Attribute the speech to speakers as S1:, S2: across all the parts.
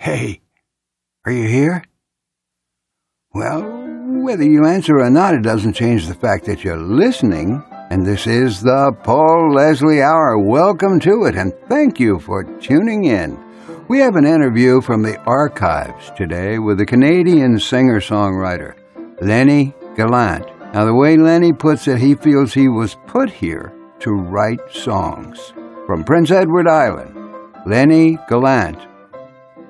S1: Hey, are you here? Well, whether you answer or not, it doesn't change the fact that you're listening. And this is the Paul Leslie Hour. Welcome to it, and thank you for tuning in. We have an interview from the archives today with the Canadian singer songwriter, Lennie Gallant. Now, the way Lennie puts it, he feels he was put here to write songs. From Prince Edward Island, Lennie Gallant.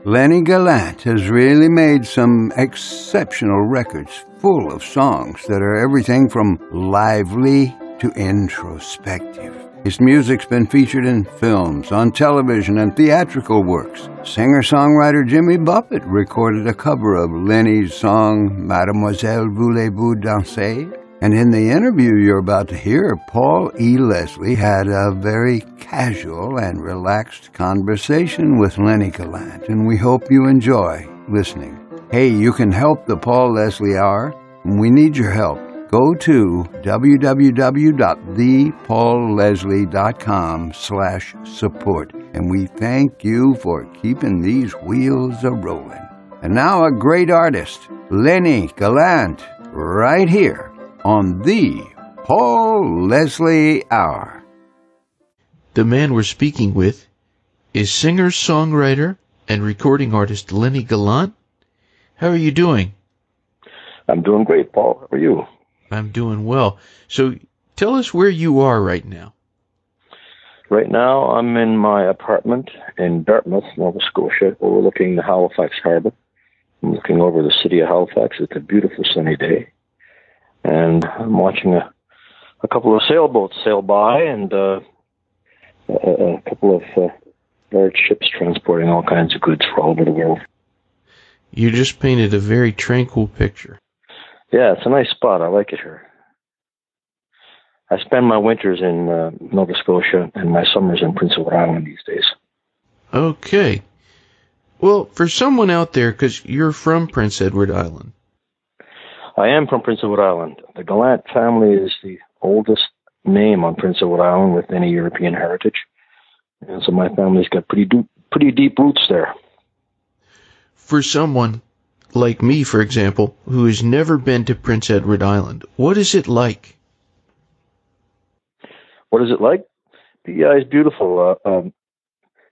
S1: Lennie Gallant has really made some exceptional records full of songs that are everything from lively to introspective. His music's been featured in films, on television, and theatrical works. Singer songwriter Jimmy Buffett recorded a cover of Lennie's song, Mademoiselle Voulez-Vous Danser? And in the interview you're about to hear, Paul E. Leslie had a very casual and relaxed conversation with Lennie Gallant, and we hope you enjoy listening. Hey, you can help the Paul Leslie Hour. We need your help. Go to www.thepaulleslie.com slash support, and we thank you for keeping these wheels a-rolling. And now a great artist, Lennie Gallant, right here on the Paul Leslie Hour.
S2: The man we're speaking with is singer, songwriter, and recording artist Lennie Gallant. How are you doing?
S3: I'm doing great, Paul. How are you?
S2: I'm doing well. So tell us where you are right now.
S3: Right now, I'm in my apartment in Dartmouth, Nova Scotia, overlooking the Halifax Harbor. I'm looking over the city of Halifax. It's a beautiful sunny day. And I'm watching a, a couple of sailboats sail by and uh, a, a couple of uh, large ships transporting all kinds of goods for all over the world.
S2: You just painted a very tranquil picture.
S3: Yeah, it's a nice spot. I like it here. I spend my winters in uh, Nova Scotia and my summers in Prince Edward Island these days.
S2: Okay. Well, for someone out there, because you're from Prince Edward Island.
S3: I am from Prince Edward Island. The Gallant family is the oldest name on Prince Edward Island with any European heritage. And so my family's got pretty, do- pretty deep roots there.
S2: For someone like me, for example, who has never been to Prince Edward Island, what is it like?
S3: What is it like? Yeah, it's beautiful. Uh, um,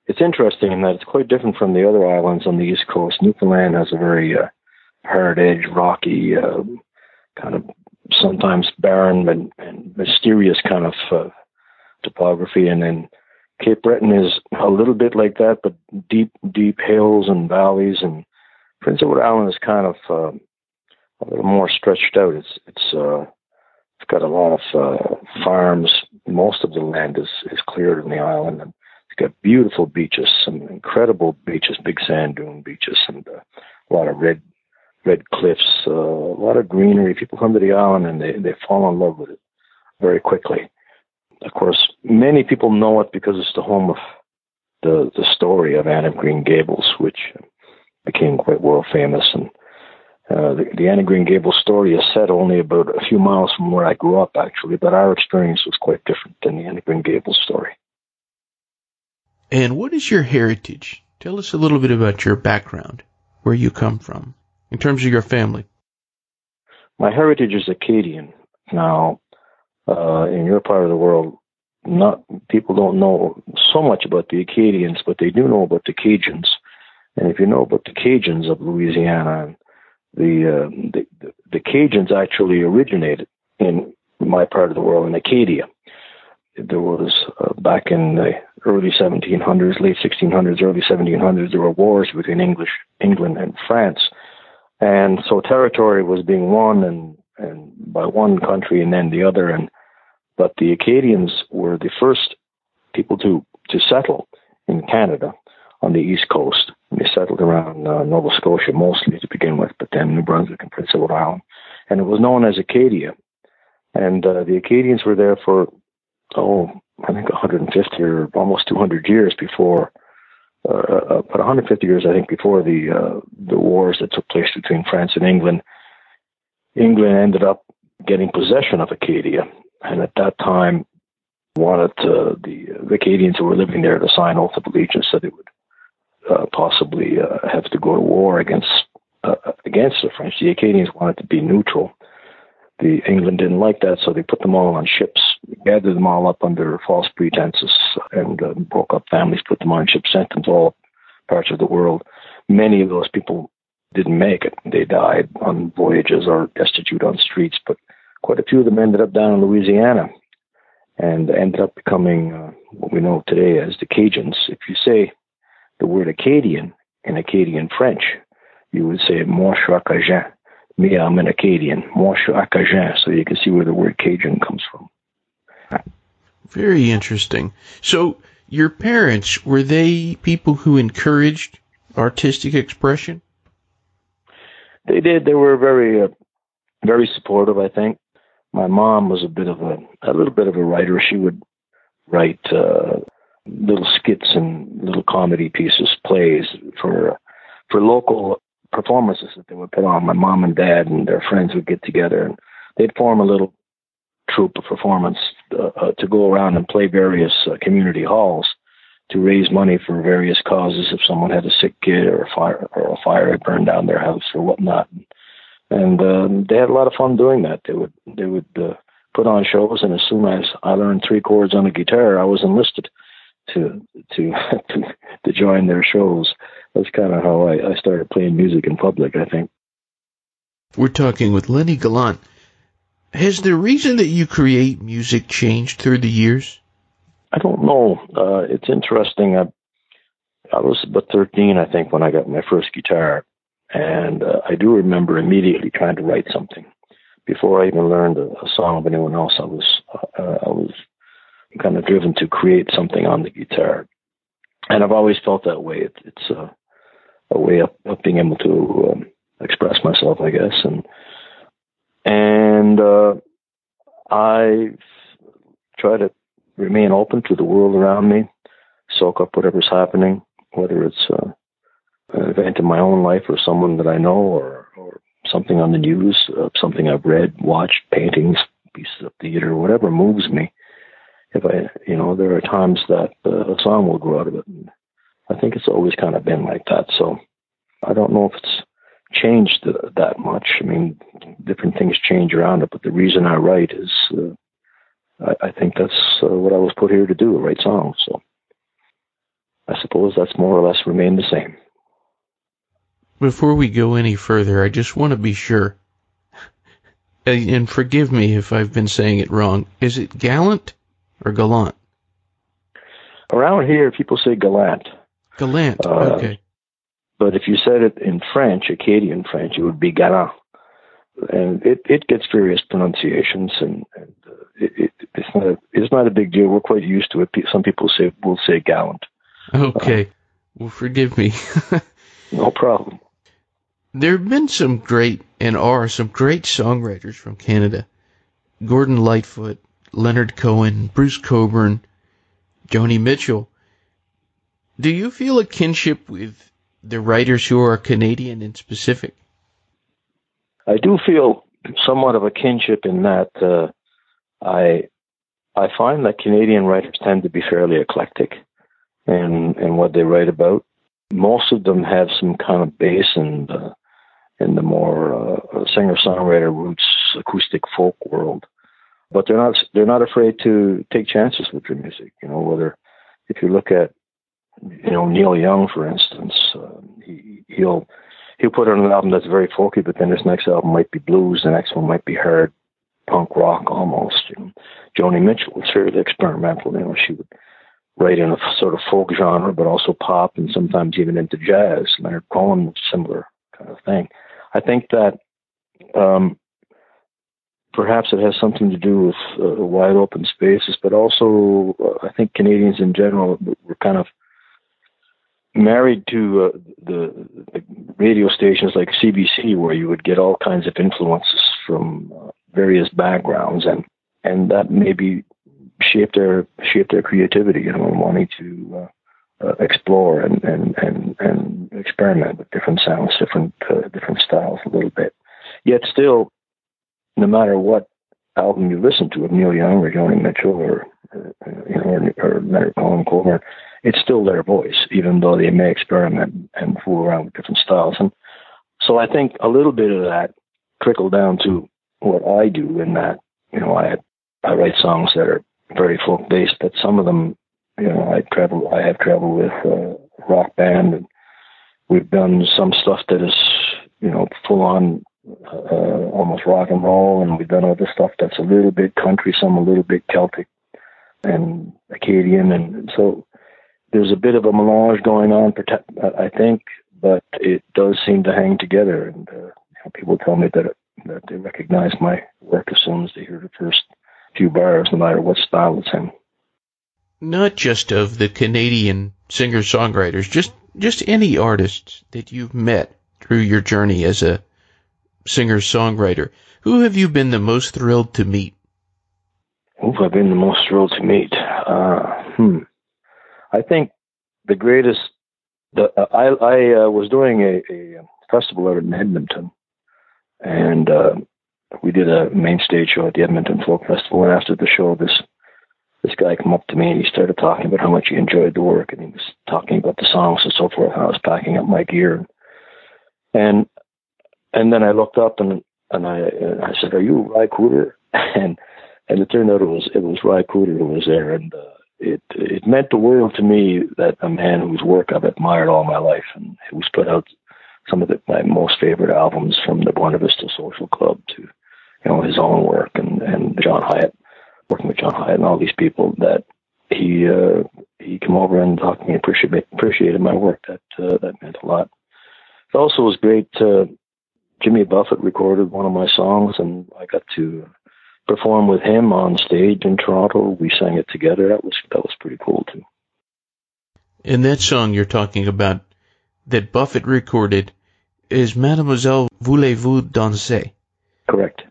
S3: it's interesting in that it's quite different from the other islands on the east coast. Newfoundland has a very uh, hard edge, rocky, uh, kind of sometimes barren and, and mysterious kind of uh, topography, and then Cape Breton is a little bit like that, but deep, deep hills and valleys. And Prince Edward Island is kind of uh, a little more stretched out. It's it's uh, it's got a lot of uh, farms. Most of the land is is cleared in the island, and it's got beautiful beaches, some incredible beaches, big sand dune beaches, and uh, a lot of red red cliffs, uh, a lot of greenery. People come to the island and they they fall in love with it very quickly. Of course, many people know it because it's the home of the the story of Anne of Green Gables, which became quite world famous. And uh, the, the Anne of Green Gables story is set only about a few miles from where I grew up, actually, but our experience was quite different than the Anne of Green Gables story.
S2: And what is your heritage? Tell us a little bit about your background, where you come from, in terms of your family.
S3: My heritage is Acadian. Now, uh, in your part of the world, not people don't know so much about the Acadians, but they do know about the Cajuns. And if you know about the Cajuns of Louisiana, the uh, the, the Cajuns actually originated in my part of the world in Acadia. There was uh, back in the early 1700s, late 1600s, early 1700s, there were wars between English England and France, and so territory was being won and and by one country and then the other, and but the Acadians were the first people to to settle in Canada on the east coast. And they settled around uh, Nova Scotia mostly to begin with, but then New Brunswick and Prince Edward Island, and it was known as Acadia. And uh, the Acadians were there for oh, I think 150 or almost 200 years before. Uh, about 150 years, I think, before the uh, the wars that took place between France and England. England ended up getting possession of Acadia, and at that time wanted uh, the Acadians who were living there to sign oath of allegiance that they would uh, possibly uh, have to go to war against uh, against the French. The Acadians wanted to be neutral. The England didn't like that, so they put them all on ships, gathered them all up under false pretenses, and uh, broke up families, put them on ships, sent them to all parts of the world. Many of those people didn't make it. They died on voyages or destitute on streets, but quite a few of them ended up down in Louisiana and ended up becoming uh, what we know today as the Cajuns. If you say the word Acadian in Acadian French, you would say Moi Acadien. Me, I'm an Acadian. Moi je. So you can see where the word Cajun comes from.
S2: Very interesting. So your parents were they people who encouraged artistic expression?
S3: They did. They were very, uh, very supportive. I think my mom was a bit of a, a little bit of a writer. She would write uh, little skits and little comedy pieces, plays for for local performances that they would put on. My mom and dad and their friends would get together and they'd form a little troupe of performance uh, uh, to go around and play various uh, community halls to raise money for various causes. If someone had a sick kid or a fire or a fire had burned down their house or whatnot, and um, they had a lot of fun doing that. They would they would uh, put on shows, and as soon as I learned three chords on a guitar, I was enlisted to to to, to join their shows. That's kind of how I, I started playing music in public. I think.
S2: We're talking with Lennie Gallant. Has the reason that you create music changed through the years?
S3: I don't know. Uh, it's interesting. I, I was about 13, I think, when I got my first guitar. And uh, I do remember immediately trying to write something. Before I even learned a, a song of anyone else, I was uh, I was kind of driven to create something on the guitar. And I've always felt that way. It, it's a, a way of, of being able to um, express myself, I guess. And and uh, I try to remain open to the world around me, soak up whatever's happening, whether it's uh, an event in my own life or someone that I know or, or something on the news, uh, something I've read, watched, paintings, pieces of theater, whatever moves me. If I, you know, there are times that uh, a song will grow out of it. And I think it's always kind of been like that. So I don't know if it's changed that much. I mean, different things change around it, but the reason I write is uh, I, I think that's uh, what I was put here to do, write songs. So I suppose that's more or less remained the same.
S2: Before we go any further, I just want to be sure, and forgive me if I've been saying it wrong. Is it gallant or gallant?
S3: Around here, people say gallant.
S2: Gallant, uh, okay.
S3: But if you said it in French, Acadian French, it would be galant. And it, it gets various pronunciations, and, and uh, it, it, it's not a, it's not a big deal. We're quite used to it. Some people say will say gallant.
S2: Okay, uh, well, forgive me.
S3: no problem.
S2: There have been some great and are some great songwriters from Canada. Gordon Lightfoot, Leonard Cohen, Bruce Cockburn, Joni Mitchell. Do you feel a kinship with the writers who are Canadian in specific?
S3: I do feel somewhat of a kinship in that uh, I I find that Canadian writers tend to be fairly eclectic in in what they write about. Most of them have some kind of base in the in the more uh, singer songwriter roots acoustic folk world, but they're not they're not afraid to take chances with their music. You know, whether if you look at you know Neil Young, for instance, uh, he, he'll he'll put on an album that's very folky, but then his next album might be blues, the next one might be hard punk rock almost. You know. Joni Mitchell was fairly experimental. You know, she would write in a sort of folk genre, but also pop and sometimes even into jazz. Leonard Cohen similar kind of thing. I think that um, perhaps it has something to do with uh, wide open spaces, but also uh, I think Canadians in general were kind of married to uh, the, the, radio stations like CBC, where you would get all kinds of influences from uh, various backgrounds, and and that maybe shaped their shaped their creativity, you know, wanting to uh, uh, explore and, and and and experiment with different sounds, different uh, different styles, a little bit. Yet still, no matter what album you listen to of Neil Young or Joni Mitchell or uh, you know or, or Leonard Cohen, Cohen it's still their voice, even though they may experiment and fool around with different styles. And so I think a little bit of that trickled down to what I do in that, you know, I I write songs that are very folk based, but some of them, you know, I travel I have traveled with a rock band and we've done some stuff that is, you know, full on uh, almost rock and roll, and we've done other stuff that's a little bit country, some a little bit Celtic and Acadian, and so there's a bit of a melange going on, I think, but it does seem to hang together. And uh, people tell me that it, that they recognize my work as soon as they hear the first few bars, no matter what style it's in.
S2: Not just of the Canadian singer songwriters, just just any artist that you've met through your journey as a singer songwriter. Who have you been the most thrilled to meet?
S3: Who have I been the most thrilled to meet? Uh, hmm. I think the greatest. The, uh, I I uh, was doing a, a festival out in Edmonton, and uh, we did a main stage show at the Edmonton Folk Festival. And after the show, this this guy came up to me and he started talking about how much he enjoyed the work, and he was talking about the songs and so forth. And I was packing up my gear, and and then I looked up and and I I said, "Are you Ry Cooder?" And and it turned out it was it was Ry Cooder who was there, and uh, it it meant the world to me that a man whose work I've admired all my life and who's put out some of the, my most favorite albums from the Buena Vista Social Club to you know his own work and and John Hiatt working with John Hiatt and all these people that he uh, he came over and talked to me appreciate, appreciated my work that uh, that meant a lot. It also was great. Uh, Jimmy Buffett recorded one of my songs and I got to perform with him on stage in Toronto. We sang it together. That was that was pretty cool too.
S2: And that song you're talking about that Buffett recorded is Mademoiselle Voulez-vous danser?
S3: Correct.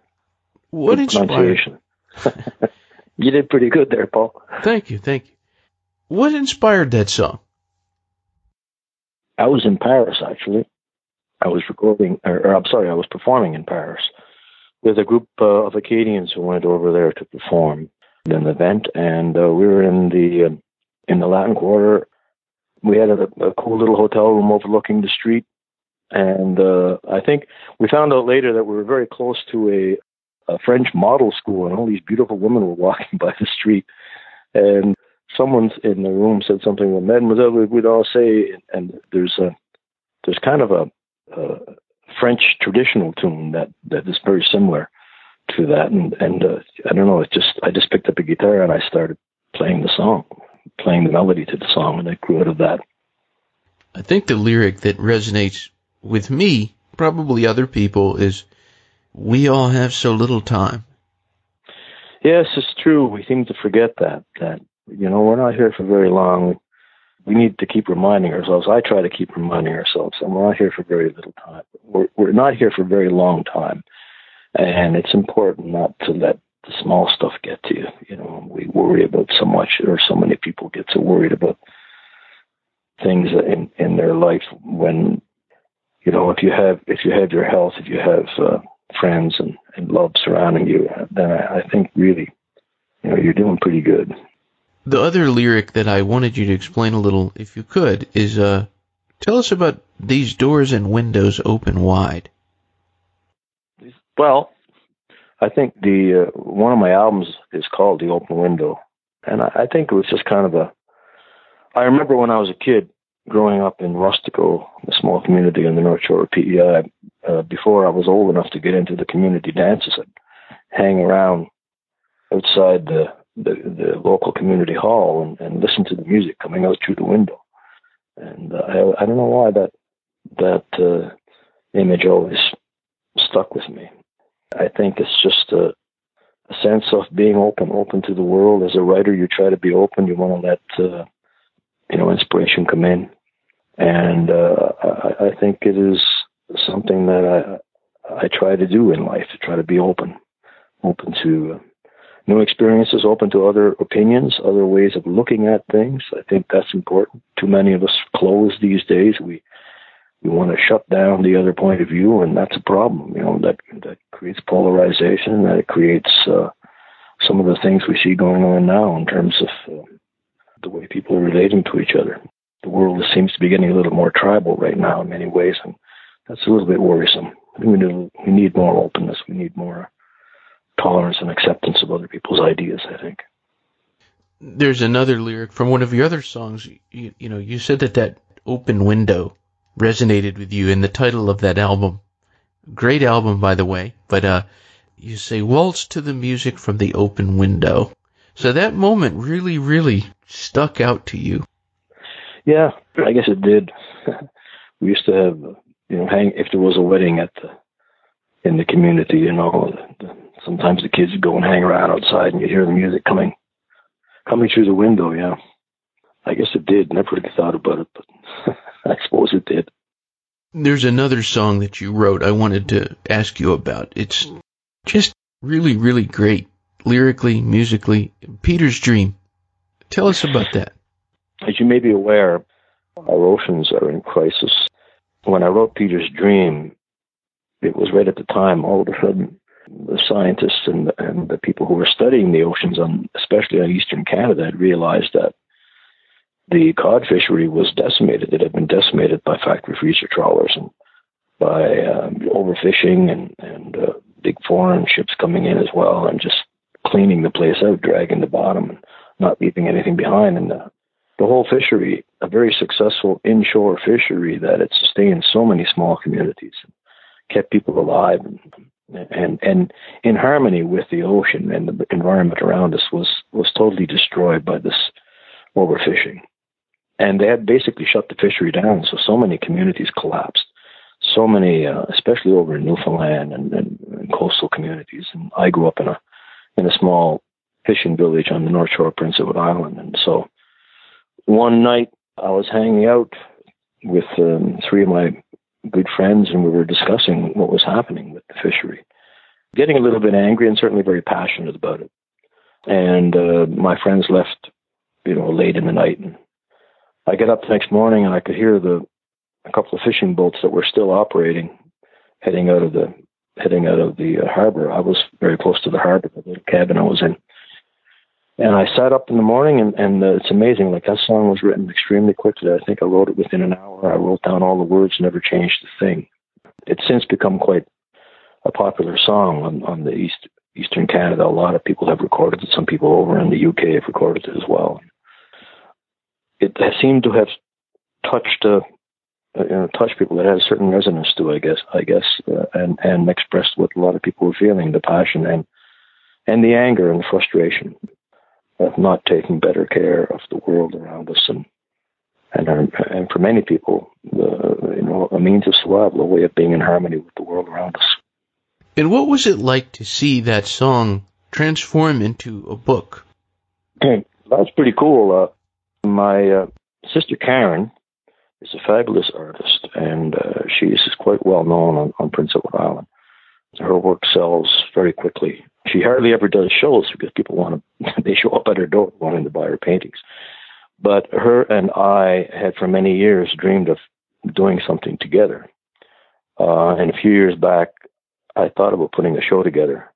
S2: What Good inspired?
S3: you did pretty good there, Paul.
S2: Thank you, thank you. What inspired that song?
S3: I was in Paris actually. I was recording, or, or I'm sorry, I was performing in Paris with a group uh, of Acadians who went over there to perform an event, and uh, we were in the uh, in the Latin Quarter. We had a, a, cool little hotel room overlooking the street, and uh, I think we found out later that we were very close to a, a French model school, and all these beautiful women were walking by the street, and someone in the room said something. Well, Mademoiselle, we'd all say, and there's a there's kind of a French traditional tune that that is very similar to that. And and uh, I don't know, it just I just picked up a guitar and I started playing the song, playing the melody to the song, and I grew out of that.
S2: I think the lyric that resonates with me, probably other people, is "We all have so little time."
S3: Yes, it's true. We seem to forget that that you know we're not here for very long we need to keep reminding ourselves. I try to keep reminding ourselves and we're not here for very little time. We're, we're not here for a very long time. And it's important not to let the small stuff get to you. You know, we worry about so much, or so many people get so worried about things in, in their life when, you know, if you have, if you have your health, if you have uh, friends and, and love surrounding you, then I, I think really, you know, you're doing pretty good.
S2: The other lyric that I wanted you to explain a little, if you could, is uh, tell us about these doors and windows open wide.
S3: Well, I think the uh, one of my albums is called The Open Window, and I, I think it was just kind of a. I remember when I was a kid growing up in Rustico, a small community in the North Shore of PEI. Uh, before I was old enough to get into the community dances, I'd hang around outside the the, the local community hall and, and listen to the music coming out through the window. And uh, I, I don't know why that that uh, image always stuck with me. I think it's just a, a sense of being open, open to the world. As a writer, you try to be open. You want to let uh, you know inspiration come in, and uh, I, I think it is something that I I try to do in life to try to be open, open to new experiences, open to other opinions, other ways of looking at things. I think that's important. Too many of us close these days. We we want to shut down the other point of view, and that's a problem. You know that that creates polarization. That creates uh, some of the things we see going on now in terms of uh, the way people are relating to each other. The world seems to be getting a little more tribal right now in many ways, and that's a little bit worrisome. We need, we need more openness. We need more tolerance and acceptance of other people's ideas, I think.
S2: There's another lyric from one of your other songs. You, you know, you said that that open window resonated with you in the title of that album. Great album, by the way. But uh, you say waltz to the music from the open window. So that moment really, really stuck out to you.
S3: Yeah, I guess it did. we used to have, you know, hang if there was a wedding at the in the community, you know, the, sometimes the kids would go and hang around outside, and you'd hear the music coming coming through the window. Yeah, I guess it did. Never really thought about it, but I suppose it did.
S2: There's another song that you wrote I wanted to ask you about. It's just really, really great, lyrically, musically. Peter's Dream. Tell us about that.
S3: As you may be aware, our oceans are in crisis. When I wrote Peter's Dream, it was right at the time all of a sudden the scientists and, and the people who were studying the oceans, on, especially on eastern Canada, had realized that the cod fishery was decimated. It had been decimated by factory freezer trawlers and by um, overfishing and, and uh, big foreign ships coming in as well and just cleaning the place out, dragging the bottom and not leaving anything behind. And the, the whole fishery, a very successful inshore fishery that had sustained so many small communities, kept people alive and and and in harmony with the ocean and the environment around us was was totally destroyed by this overfishing and they had basically shut the fishery down. So so many communities collapsed. So many, uh, especially over in Newfoundland and, and, and, coastal communities. And I grew up in a in a small fishing village on the north shore of Prince Edward Island. And so one night I was hanging out with um, three of my good friends, and we were discussing what was happening with fishery. Getting a little bit angry and certainly very passionate about it. And uh, my friends left, you know, late in the night, and I get up the next morning and I could hear the a couple of fishing boats that were still operating, heading out of the heading out of the uh, harbor. I was very close to the harbor, the little cabin I was in. And I sat up in the morning, and, and uh, it's amazing. Like that song was written extremely quickly. I think I wrote it within an hour. I wrote down all the words, never changed a thing. It's since become quite a popular song on, on the east eastern Canada. A lot of people have recorded it. Some people over in the UK have recorded it as well it seemed to have touched uh, uh, you know, touched people. It had a certain resonance to, I guess, I guess, uh, and and expressed what a lot of people were feeling: the passion and and the anger and the frustration of not taking better care of the world around us, and and and for many people, the, you know, a means of survival, a way of being in harmony with the world around us.
S2: And what was it like to see that song transform into a book?
S3: that was pretty cool. Uh, my uh, sister Karen is a fabulous artist, and uh, she is quite well known on, on Prince Edward Island. Her work sells very quickly. She hardly ever does shows because people want to, they show up at her door wanting to buy her paintings. But her and I had for many years dreamed of doing something together. Uh, and a few years back, I thought about putting a show together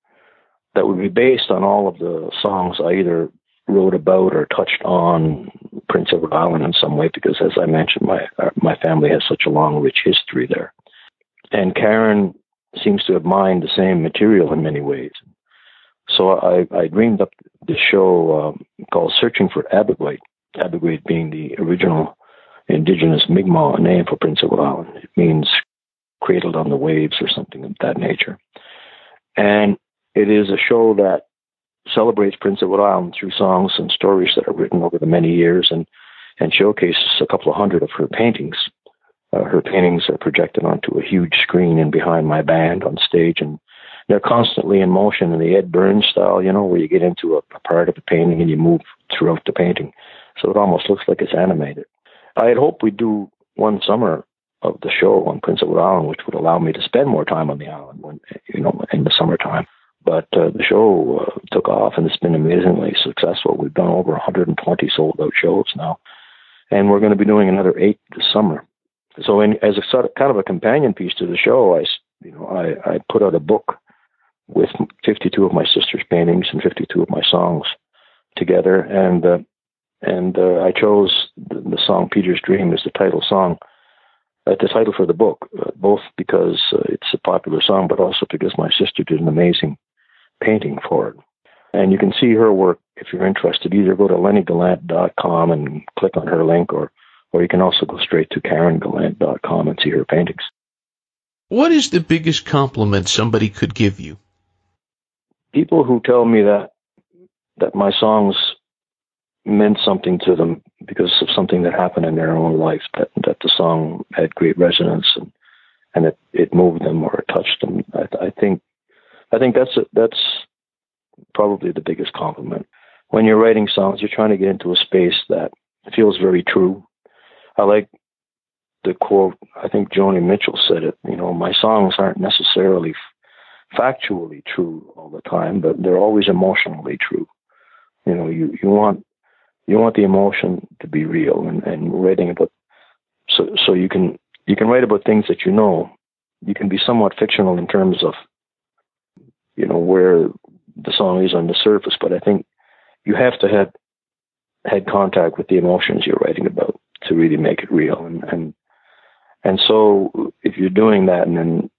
S3: that would be based on all of the songs I either wrote about or touched on Prince Edward Island in some way because, as I mentioned, my uh, my family has such a long, rich history there. And Karen seems to have mined the same material in many ways. So I, I dreamed up this show um, called Searching for Abegweit, Abegweit being the original indigenous Mi'kmaq name for Prince Edward Island. It means cradled on the waves or something of that nature. And it is a show that celebrates Prince Edward Island through songs and stories that are written over the many years and, and showcases a couple of hundred of her paintings. Uh, her paintings are projected onto a huge screen in behind my band on stage, and they're constantly in motion in the Ed Burns style, you know, where you get into a, a part of the painting and you move throughout the painting. So it almost looks like it's animated. I had hoped we'd do one summer of the show on Prince Edward Island, which would allow me to spend more time on the island when, you know, in the summertime. But uh, the show uh, took off and it's been amazingly successful. We've done over 120 sold out shows now, and we're going to be doing another eight this summer. So, in, as a sort of kind of a companion piece to the show, I you know I, I put out a book with 52 of my sister's paintings and 52 of my songs together, and uh, and uh, I chose the, the, song "Peter's Dream" as the title song, the title for the book, uh, both because uh, it's a popular song, but also because my sister did an amazing painting for it. And you can see her work if you're interested. Either go to lenniegallant.com and click on her link, or or you can also go straight to karengallant.com and see her paintings.
S2: What is the biggest compliment somebody could give you?
S3: People who tell me that that my songs meant something to them because of something that happened in their own life, that that the song had great resonance and and it, it moved them or it touched them. I, I think I think that's a, that's probably the biggest compliment. When you're writing songs, you're trying to get into a space that feels very true. I like the quote, I think Joni Mitchell said it, you know, my songs aren't necessarily factually true all the time, but they're always emotionally true. You know, you, you want you want the emotion to be real and, and writing about so so you can you can write about things that you know. You can be somewhat fictional in terms of you know where the song is on the surface, but I think you have to have had contact with the emotions you're writing about to really make it real. And and and so if you're doing that and then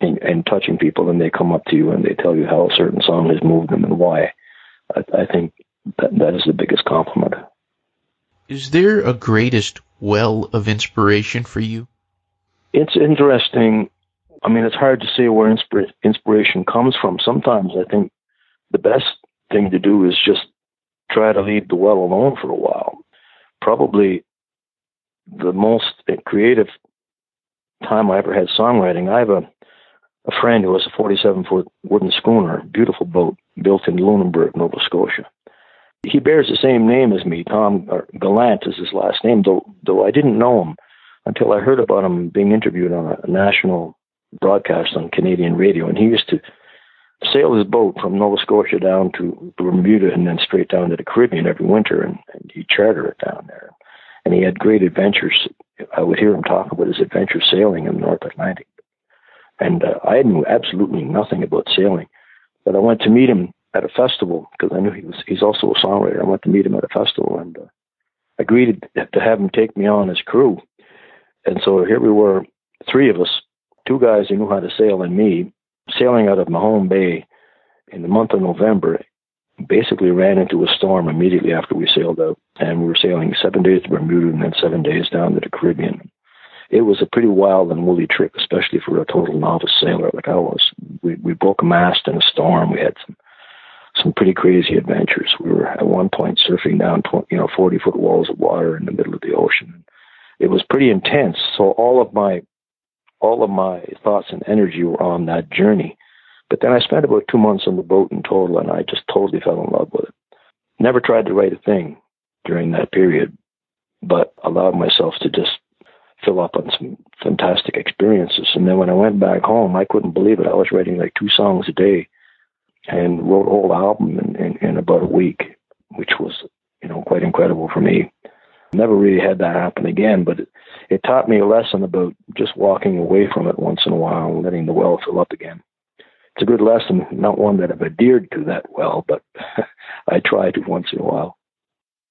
S3: and, and touching people and they come up to you and they tell you how a certain song has moved them and why, I, I think that that is the biggest compliment.
S2: Is there a greatest well of inspiration for you?
S3: It's interesting. I mean, it's hard to say where inspira- inspiration comes from. Sometimes I think the best thing to do is just try to leave the well alone for a while. Probably the most creative time I ever had songwriting. I have a a friend who has a 47 foot wooden schooner, beautiful boat built in Lunenburg, Nova Scotia. He bears the same name as me. Tom Gallant is his last name, though though I didn't know him until I heard about him being interviewed on a national broadcast on Canadian radio. And he used to sail his boat from Nova Scotia down to Bermuda and then straight down to the Caribbean every winter, and, and he chartered it down there. And he had great adventures. I would hear him talk about his adventure sailing in the North Atlantic. And uh, I knew absolutely nothing about sailing, but I went to meet him at a festival because I knew he was he's also a songwriter. I went to meet him at a festival and uh, agreed to have him take me on as crew. And so here we were, three of us, two guys who knew how to sail and me, sailing out of Mahone Bay in the month of November. Basically ran into a storm immediately after we sailed out, and we were sailing seven days to Bermuda and then seven days down to the Caribbean it was a pretty wild and woolly trip, especially for a total novice sailor like I was. We we broke a mast in a storm. We had some some pretty crazy adventures. We were at one point surfing down, 20, you know, 40 foot walls of water in the middle of the ocean. It was pretty intense. So all of my all of my thoughts and energy were on that journey. But then I spent about two months on the boat in total, and I just totally fell in love with it. Never tried to write a thing during that period, but allowed myself to just fill up on some fantastic experiences. And then when I went back home, I couldn't believe it. I was writing like two songs a day and wrote a whole album in, in, in about a week, which was, you know, quite incredible for me. Never really had that happen again, but it, it taught me a lesson about just walking away from it once in a while and letting the well fill up again. It's a good lesson, not one that I've adhered to that well, but I try to once in a while.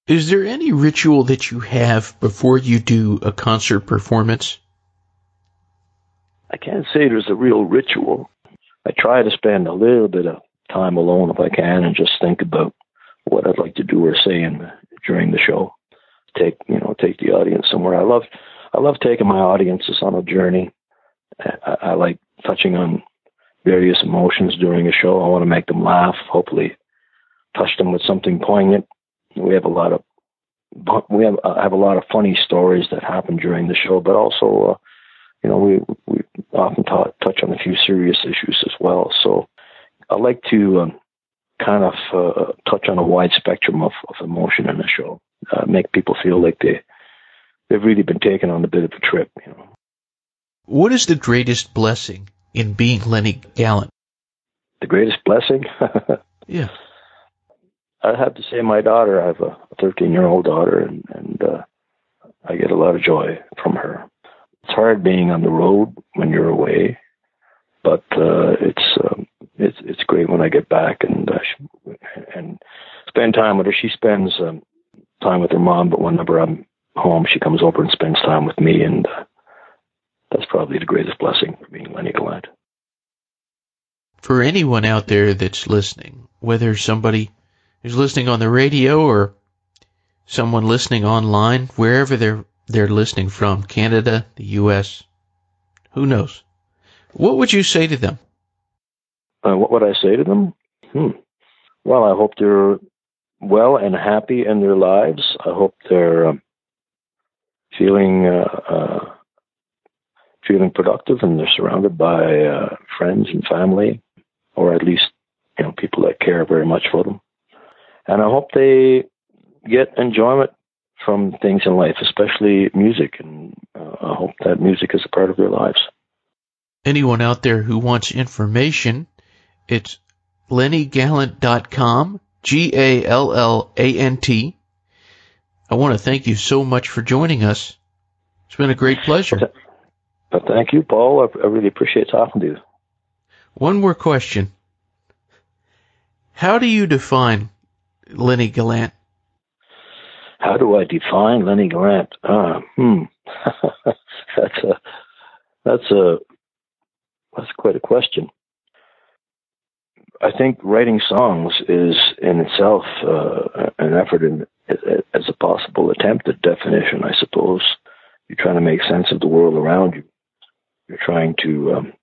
S2: Is there any ritual that you have before you do a concert performance?
S3: I can't say there's a real ritual. I try to spend a little bit of time alone if I can and just think about what I'd like to do or say in, during the show. Take you know take the audience somewhere. I love I love taking my audiences on a journey. I, I like touching on various emotions during a show. I want to make them laugh. Hopefully, touch them with something poignant we have a lot of we have uh, have a lot of funny stories that happen during the show, but also, uh, you know, we we often ta- touch on a few serious issues as well. So I like to um, kind of uh, touch on a wide spectrum of, of emotion in the show, uh, make people feel like they they've really been taken on a bit of a trip. You know.
S2: What is the greatest blessing in being Lennie Gallant?
S3: The greatest blessing?
S2: yeah.
S3: I have to say, my daughter, I have a 13 year old daughter, and, and uh, I get a lot of joy from her. It's hard being on the road when you're away, but uh, it's um, it's it's great when I get back and uh, and spend time with her. She spends um, time with her mom, but whenever I'm home, she comes over and spends time with me, and uh, that's probably the greatest blessing for me, Lennie Gallant.
S2: For anyone out there that's listening, whether somebody is listening on the radio or someone listening online, wherever they're they're listening from, Canada, the U.S., who knows? What would you say to them?
S3: Uh, what would I say to them? Hmm. Well, I hope they're well and happy in their lives. I hope they're um, feeling uh, uh, feeling productive and they're surrounded by uh, friends and family, or at least you know people that care very much for them. And I hope they get enjoyment from things in life, especially music. And uh, I hope that music is a part of their lives.
S2: Anyone out there who wants information, it's lenniegallant.com, G A L L A N T. I want to thank you so much for joining us. It's been a great pleasure.
S3: Well, thank you, Paul. I, I really appreciate talking to you.
S2: One more question. How do you define Lennie Gallant?
S3: How do I define Lennie Gallant? Uh, hmm. that's a that's a that's quite a question. I think writing songs is in itself uh, an effort in, as a possible attempt at definition. I suppose you're trying to make sense of the world around you. You're trying to um,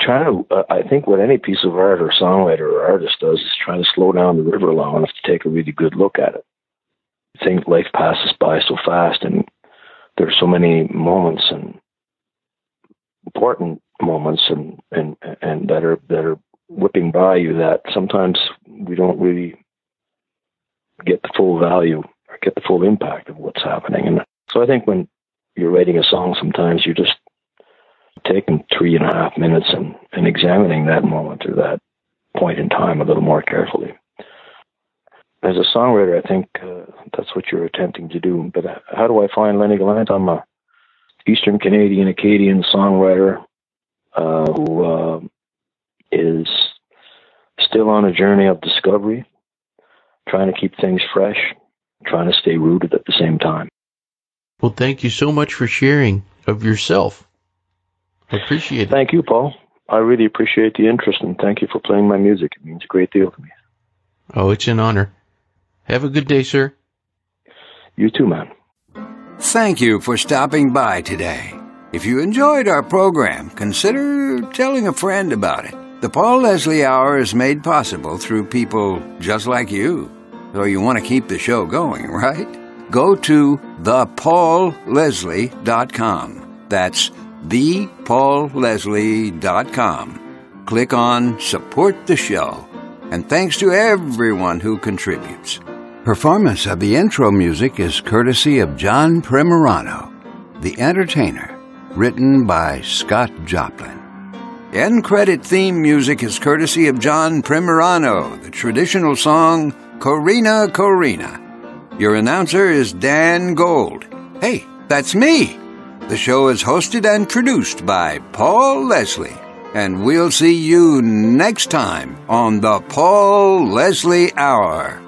S3: trying to. Uh, I think what any piece of art or songwriter or artist does is trying to slow down the river long enough to take a really good look at it. I think life passes by so fast, and there's so many moments and important moments and and and that are that are whipping by you that sometimes we don't really get the full value or get the full impact of what's happening. And so I think when you're writing a song, sometimes you're just taking three and a half minutes and, and examining that moment or that point in time a little more carefully. As a songwriter, I think uh, that's what you're attempting to do. But how do I find Lennie Gallant? I'm a Eastern Canadian Acadian songwriter uh, who uh, is still on a journey of discovery, trying to keep things fresh, trying to stay rooted at the same time.
S2: Well, thank you so much for sharing of yourself. I appreciate it.
S3: Thank you, Paul. I really appreciate the interest and thank you for playing my music. It means a great deal to me.
S2: Oh, it's an honor. Have a good day, sir.
S3: You too, man.
S1: Thank you for stopping by today. If you enjoyed our program, consider telling a friend about it. The Paul Leslie Hour is made possible through people just like you. So you want to keep the show going, right? Go to thepaulleslie.com. That's thepaulleslie.com. Click on Support the Show. And thanks to everyone who contributes. Performance of the intro music is courtesy of John Primorano, The Entertainer, written by Scott Joplin. End credit theme music is courtesy of John Primorano, the traditional song Corina Corina. Your announcer is Dan Gold. Hey, that's me. The show is hosted and produced by Paul Leslie. And we'll see you next time on the Paul Leslie Hour.